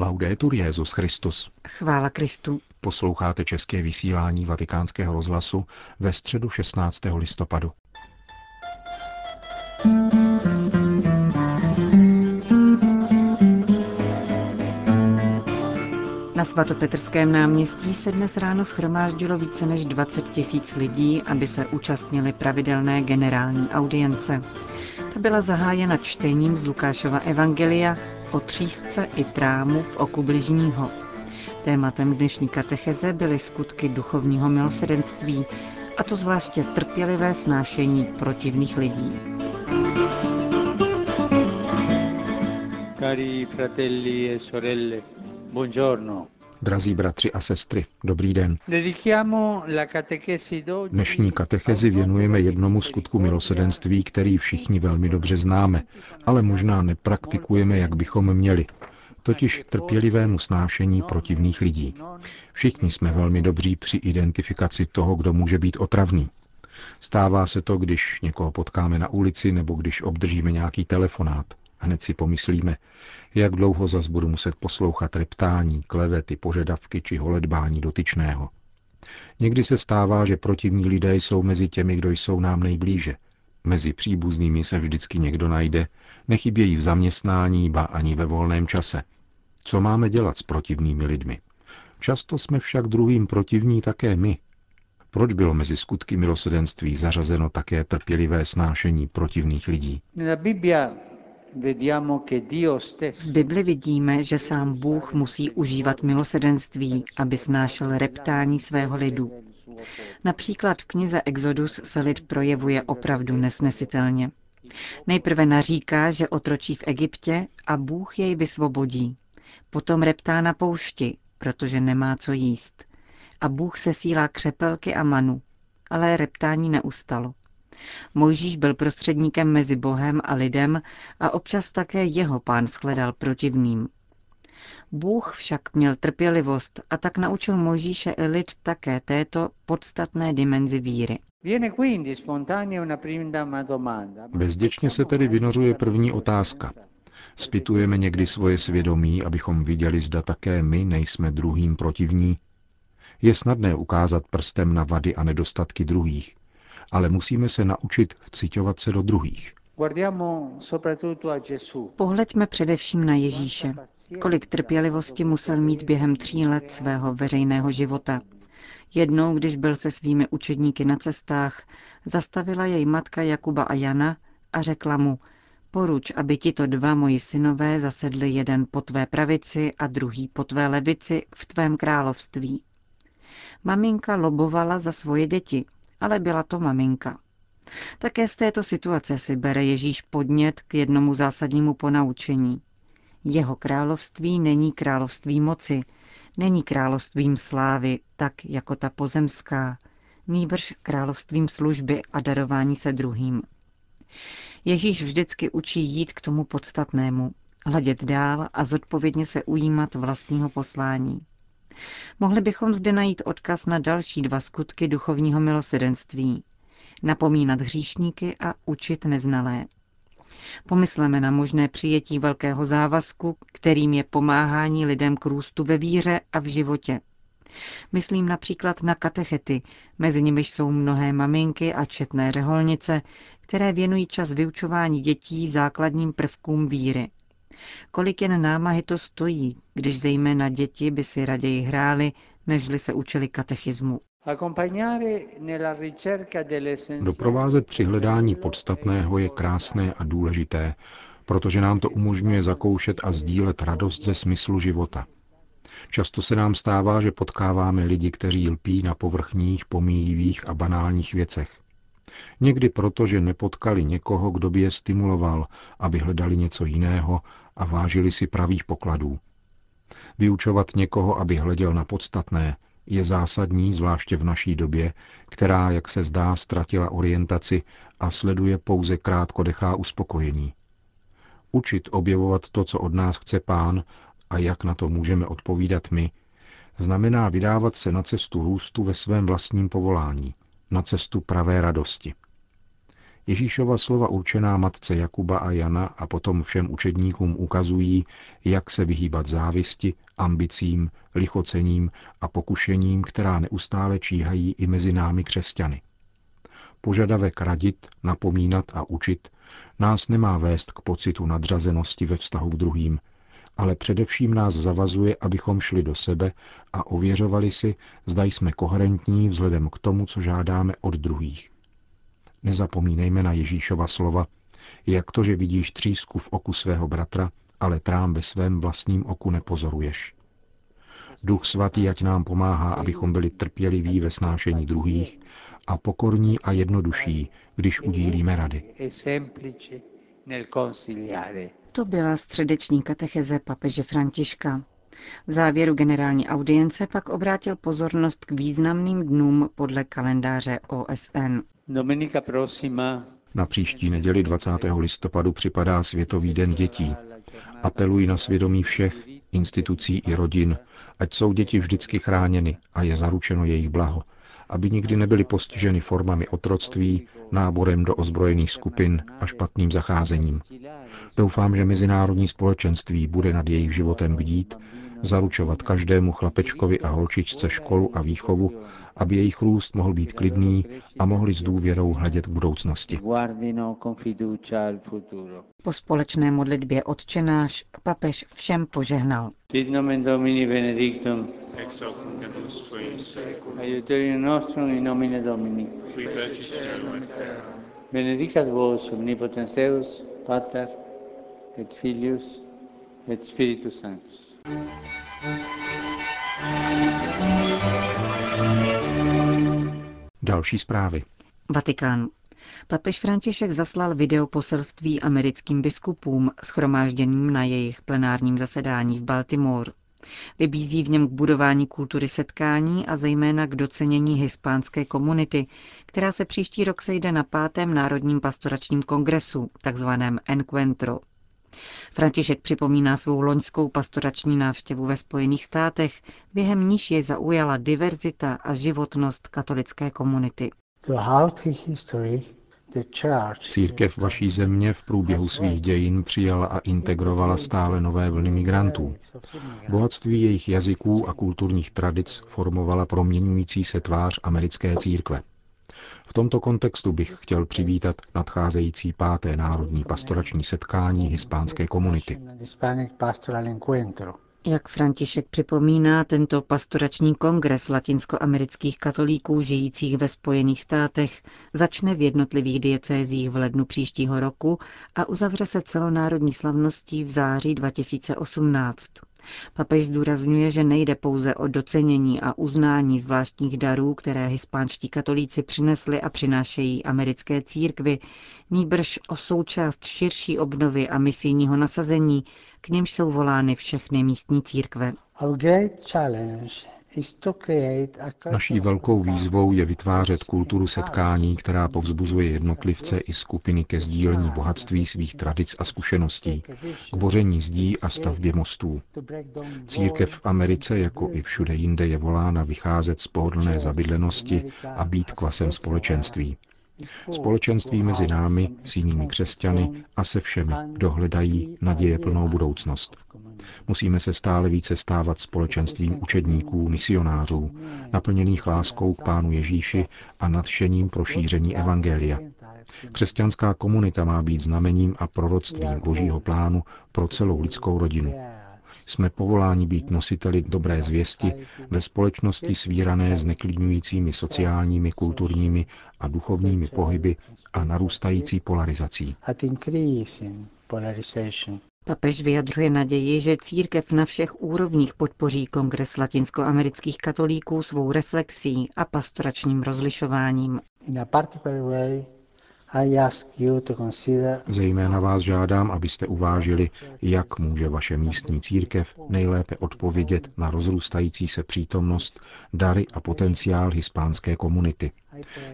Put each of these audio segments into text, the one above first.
Laudetur Jezus Christus. Chvála Kristu. Posloucháte české vysílání Vatikánského rozhlasu ve středu 16. listopadu. Na svatopetrském náměstí se dnes ráno schromáždilo více než 20 tisíc lidí, aby se účastnili pravidelné generální audience. Ta byla zahájena čtením z Lukášova Evangelia o třísce i trámu v oku bližního. Tématem dnešní katecheze byly skutky duchovního milosedenství, a to zvláště trpělivé snášení protivných lidí. Cari fratelli e sorelle, buongiorno. Drazí bratři a sestry, dobrý den. Dnešní katechezi věnujeme jednomu skutku milosedenství, který všichni velmi dobře známe, ale možná nepraktikujeme, jak bychom měli, totiž trpělivému snášení protivných lidí. Všichni jsme velmi dobří při identifikaci toho, kdo může být otravný. Stává se to, když někoho potkáme na ulici nebo když obdržíme nějaký telefonát. Hned si pomyslíme, jak dlouho zas budu muset poslouchat reptání, klevety, požadavky či holedbání dotyčného. Někdy se stává, že protivní lidé jsou mezi těmi, kdo jsou nám nejblíže. Mezi příbuznými se vždycky někdo najde, nechybějí v zaměstnání, ba ani ve volném čase. Co máme dělat s protivnými lidmi? Často jsme však druhým protivní také my. Proč bylo mezi skutky milosedenství zařazeno také trpělivé snášení protivných lidí? V Bibli vidíme, že sám Bůh musí užívat milosedenství, aby snášel reptání svého lidu. Například v knize Exodus se lid projevuje opravdu nesnesitelně. Nejprve naříká, že otročí v Egyptě a Bůh jej vysvobodí. Potom reptá na poušti, protože nemá co jíst. A Bůh sesílá křepelky a manu, ale reptání neustalo. Mojžíš byl prostředníkem mezi Bohem a lidem a občas také jeho pán shledal protivným. Bůh však měl trpělivost a tak naučil Mojžíše i lid také této podstatné dimenzi víry. Bezděčně se tedy vynořuje první otázka. Spitujeme někdy svoje svědomí, abychom viděli, zda také my nejsme druhým protivní. Je snadné ukázat prstem na vady a nedostatky druhých, ale musíme se naučit vciťovat se do druhých. Pohleďme především na Ježíše. Kolik trpělivosti musel mít během tří let svého veřejného života. Jednou, když byl se svými učedníky na cestách, zastavila jej matka Jakuba a Jana a řekla mu, poruč, aby tito dva moji synové zasedli jeden po tvé pravici a druhý po tvé levici v tvém království. Maminka lobovala za svoje děti, ale byla to maminka. Také z této situace si bere Ježíš podnět k jednomu zásadnímu ponaučení. Jeho království není království moci, není královstvím slávy, tak jako ta pozemská, nýbrž královstvím služby a darování se druhým. Ježíš vždycky učí jít k tomu podstatnému, hledět dál a zodpovědně se ujímat vlastního poslání. Mohli bychom zde najít odkaz na další dva skutky duchovního milosedenství. Napomínat hříšníky a učit neznalé. Pomysleme na možné přijetí velkého závazku, kterým je pomáhání lidem k růstu ve víře a v životě. Myslím například na katechety, mezi nimiž jsou mnohé maminky a četné řeholnice, které věnují čas vyučování dětí základním prvkům víry. Kolik jen námahy to stojí, když zejména děti by si raději hráli, nežli se učili katechismu. Doprovázet při hledání podstatného je krásné a důležité, protože nám to umožňuje zakoušet a sdílet radost ze smyslu života. Často se nám stává, že potkáváme lidi, kteří lpí na povrchních, pomíjivých a banálních věcech. Někdy proto, že nepotkali někoho, kdo by je stimuloval, aby hledali něco jiného a vážili si pravých pokladů. Vyučovat někoho, aby hleděl na podstatné, je zásadní, zvláště v naší době, která, jak se zdá, ztratila orientaci a sleduje pouze krátkodechá uspokojení. Učit objevovat to, co od nás chce pán a jak na to můžeme odpovídat my, znamená vydávat se na cestu růstu ve svém vlastním povolání, na cestu pravé radosti. Ježíšova slova určená matce Jakuba a Jana a potom všem učedníkům ukazují, jak se vyhýbat závisti, ambicím, lichocením a pokušením, která neustále číhají i mezi námi křesťany. Požadavek radit, napomínat a učit nás nemá vést k pocitu nadřazenosti ve vztahu k druhým, ale především nás zavazuje, abychom šli do sebe a ověřovali si, zda jsme koherentní vzhledem k tomu, co žádáme od druhých. Nezapomínejme na Ježíšova slova, jak to, že vidíš třísku v oku svého bratra, ale trám ve svém vlastním oku nepozoruješ. Duch svatý ať nám pomáhá, abychom byli trpěliví ve snášení druhých a pokorní a jednodušší, když udílíme rady. To byla středeční katecheze papeže Františka. V závěru generální audience pak obrátil pozornost k významným dnům podle kalendáře OSN. Na příští neděli 20. listopadu připadá Světový den dětí. Apeluji na svědomí všech, institucí i rodin, ať jsou děti vždycky chráněny a je zaručeno jejich blaho, aby nikdy nebyly postiženy formami otroctví, náborem do ozbrojených skupin a špatným zacházením. Doufám, že mezinárodní společenství bude nad jejich životem bdít, zaručovat každému chlapečkovi a holčičce školu a výchovu, aby jejich růst mohl být klidný a mohli s důvěrou hledět k budoucnosti. Po společné modlitbě odčenáš papež všem požehnal. Sit nomen Domini benedictum. Ex hoc nunc et usque Aiuterium nostrum in nomine Domini. Qui fecit caelum et terra. Benedicat vos omnipotens Deus, Pater et Filius et Spiritus Sanctus. Další zprávy. Vatikán. Papež František zaslal videoposelství americkým biskupům, schromážděným na jejich plenárním zasedání v Baltimore. Vybízí v něm k budování kultury setkání a zejména k docenění hispánské komunity, která se příští rok sejde na pátém Národním pastoračním kongresu, takzvaném Encuentro. František připomíná svou loňskou pastorační návštěvu ve Spojených státech, během níž jej zaujala diverzita a životnost katolické komunity. Církev vaší země v průběhu svých dějin přijala a integrovala stále nové vlny migrantů. Bohatství jejich jazyků a kulturních tradic formovala proměňující se tvář americké církve. V tomto kontextu bych chtěl přivítat nadcházející páté národní pastorační setkání hispánské komunity. Jak František připomíná, tento pastorační kongres latinskoamerických katolíků žijících ve Spojených státech začne v jednotlivých diecézích v lednu příštího roku a uzavře se celonárodní slavností v září 2018. Papež zdůrazňuje, že nejde pouze o docenění a uznání zvláštních darů, které hispánští katolíci přinesli a přinášejí americké církvy, níbrž o součást širší obnovy a misijního nasazení, k němž jsou volány všechny místní církve. Naší velkou výzvou je vytvářet kulturu setkání, která povzbuzuje jednotlivce i skupiny ke sdílení bohatství svých tradic a zkušeností, k boření zdí a stavbě mostů. Církev v Americe, jako i všude jinde, je volána vycházet z pohodlné zabydlenosti a být kvasem společenství. Společenství mezi námi, s jinými křesťany a se všemi, kdo hledají naděje plnou budoucnost. Musíme se stále více stávat společenstvím učedníků, misionářů, naplněných láskou k Pánu Ježíši a nadšením pro šíření Evangelia. Křesťanská komunita má být znamením a proroctvím Božího plánu pro celou lidskou rodinu. Jsme povoláni být nositeli dobré zvěsti ve společnosti svírané s neklidňujícími sociálními, kulturními a duchovními pohyby a narůstající polarizací. Papež vyjadřuje naději, že církev na všech úrovních podpoří Kongres latinskoamerických katolíků svou reflexí a pastoračním rozlišováním. Zejména vás žádám, abyste uvážili, jak může vaše místní církev nejlépe odpovědět na rozrůstající se přítomnost, dary a potenciál hispánské komunity.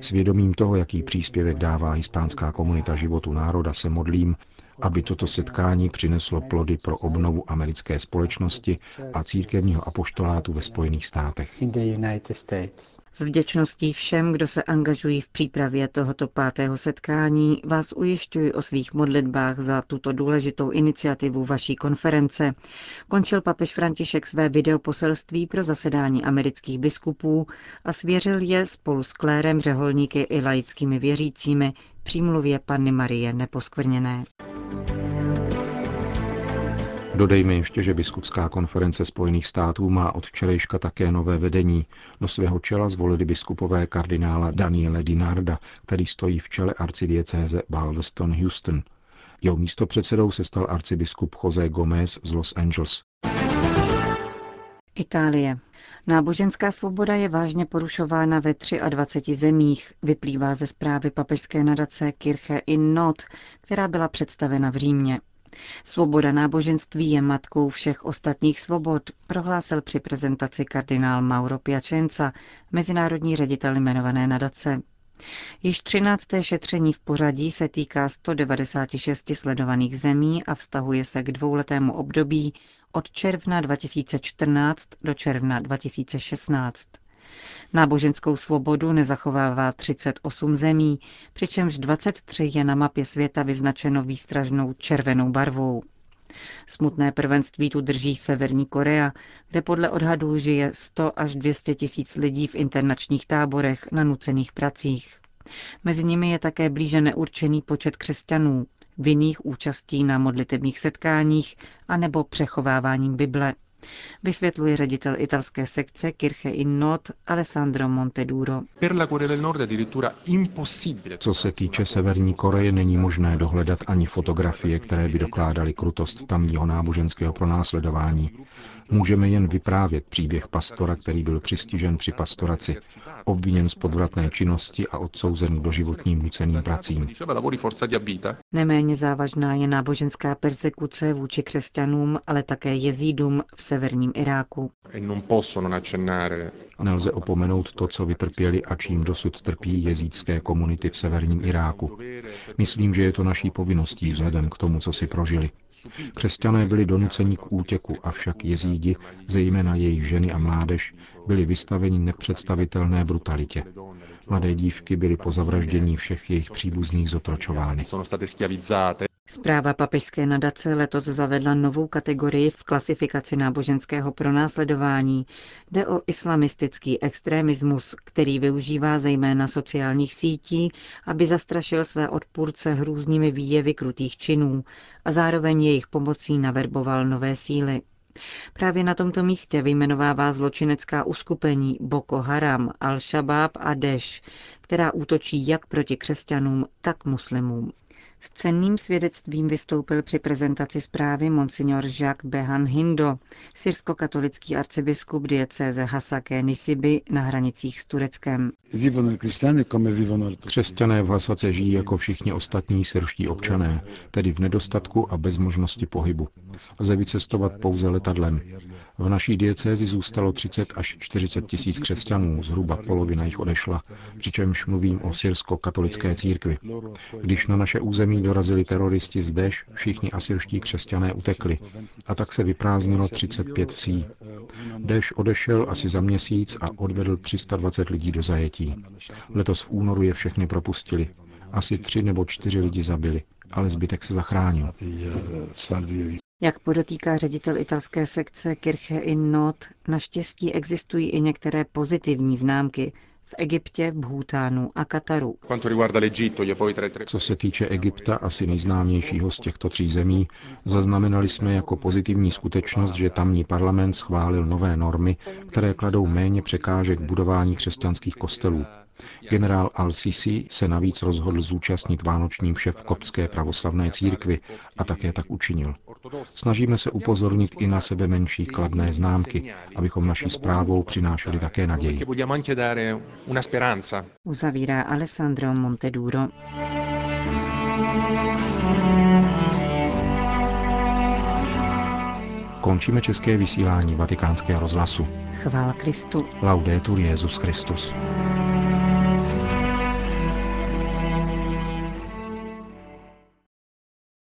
Svědomím toho, jaký příspěvek dává hispánská komunita životu národa, se modlím, aby toto setkání přineslo plody pro obnovu americké společnosti a církevního apoštolátu ve Spojených státech. S vděčností všem, kdo se angažují v přípravě tohoto pátého setkání, vás ujišťuji o svých modlitbách za tuto důležitou iniciativu vaší konference. Končil papež František své videoposelství pro zasedání amerických biskupů a svěřil je spolu s klérem, řeholníky i laickými věřícími přímluvě Panny Marie Neposkvrněné. Dodejme ještě, že Biskupská konference Spojených států má od včerejška také nové vedení. Do svého čela zvolili biskupové kardinála Daniele Dinarda, který stojí v čele arcidiecéze Balveston Houston. Jeho místo předsedou se stal arcibiskup José Gomez z Los Angeles. Itálie. Náboženská svoboda je vážně porušována ve 23 zemích, vyplývá ze zprávy papežské nadace Kirche in Not, která byla představena v Římě. Svoboda náboženství je matkou všech ostatních svobod, prohlásil při prezentaci kardinál Mauro Piacenza, mezinárodní ředitel jmenované nadace. Již 13. šetření v pořadí se týká 196 sledovaných zemí a vztahuje se k dvouletému období od června 2014 do června 2016. Náboženskou svobodu nezachovává 38 zemí, přičemž 23 je na mapě světa vyznačeno výstražnou červenou barvou. Smutné prvenství tu drží Severní Korea, kde podle odhadů žije 100 až 200 tisíc lidí v internačních táborech na nucených pracích. Mezi nimi je také blíže neurčený počet křesťanů, vinných účastí na modlitebních setkáních anebo přechováváním Bible vysvětluje ředitel italské sekce Kirche in Not Alessandro Monteduro. Co se týče Severní Koreje, není možné dohledat ani fotografie, které by dokládaly krutost tamního náboženského pronásledování. Můžeme jen vyprávět příběh pastora, který byl přistižen při pastoraci, obviněn z podvratné činnosti a odsouzen k doživotním nuceným pracím. Neméně závažná je náboženská persekuce vůči křesťanům, ale také jezídům v severním Iráku. Nelze opomenout to, co vytrpěli a čím dosud trpí jezídské komunity v severním Iráku. Myslím, že je to naší povinností vzhledem k tomu, co si prožili. Křesťané byli donuceni k útěku, avšak jezídi, zejména jejich ženy a mládež, byli vystaveni nepředstavitelné brutalitě. Mladé dívky byly po zavraždění všech jejich příbuzných zotročovány. Zpráva papežské nadace letos zavedla novou kategorii v klasifikaci náboženského pronásledování. Jde o islamistický extremismus, který využívá zejména sociálních sítí, aby zastrašil své odpůrce hrůznými výjevy krutých činů a zároveň jejich pomocí naverboval nové síly. Právě na tomto místě vyjmenovává zločinecká uskupení Boko Haram, Al-Shabaab a Daesh, která útočí jak proti křesťanům, tak muslimům. S cenným svědectvím vystoupil při prezentaci zprávy monsignor Jacques Behan Hindo, syrsko-katolický arcibiskup diecéze Hasake Nisiby na hranicích s Tureckem. Křesťané v Hasake žijí jako všichni ostatní syrští občané, tedy v nedostatku a bez možnosti pohybu. Lze vycestovat pouze letadlem. V naší diecézi zůstalo 30 až 40 tisíc křesťanů, zhruba polovina jich odešla, přičemž mluvím o syrsko-katolické církvi. Když na naše území dorazili teroristi z Deš, všichni asyrští křesťané utekli a tak se vyprázdnilo 35 vsí. Deš odešel asi za měsíc a odvedl 320 lidí do zajetí. Letos v únoru je všechny propustili. Asi tři nebo čtyři lidi zabili, ale zbytek se zachránil. Jak podotýká ředitel italské sekce Kirche in Not, naštěstí existují i některé pozitivní známky v Egyptě, Bhutánu a Kataru. Co se týče Egypta, asi nejznámějšího z těchto tří zemí, zaznamenali jsme jako pozitivní skutečnost, že tamní parlament schválil nové normy, které kladou méně překážek budování křesťanských kostelů. Generál al-Sisi se navíc rozhodl zúčastnit vánoční vše v koptské pravoslavné církvi a také tak učinil. Snažíme se upozornit i na sebe menší kladné známky, abychom naší zprávou přinášeli také naději. Uzavírá Alessandro Monteduro. Končíme české vysílání vatikánského rozhlasu. Chvála Kristu. Laudetur Jezus Christus.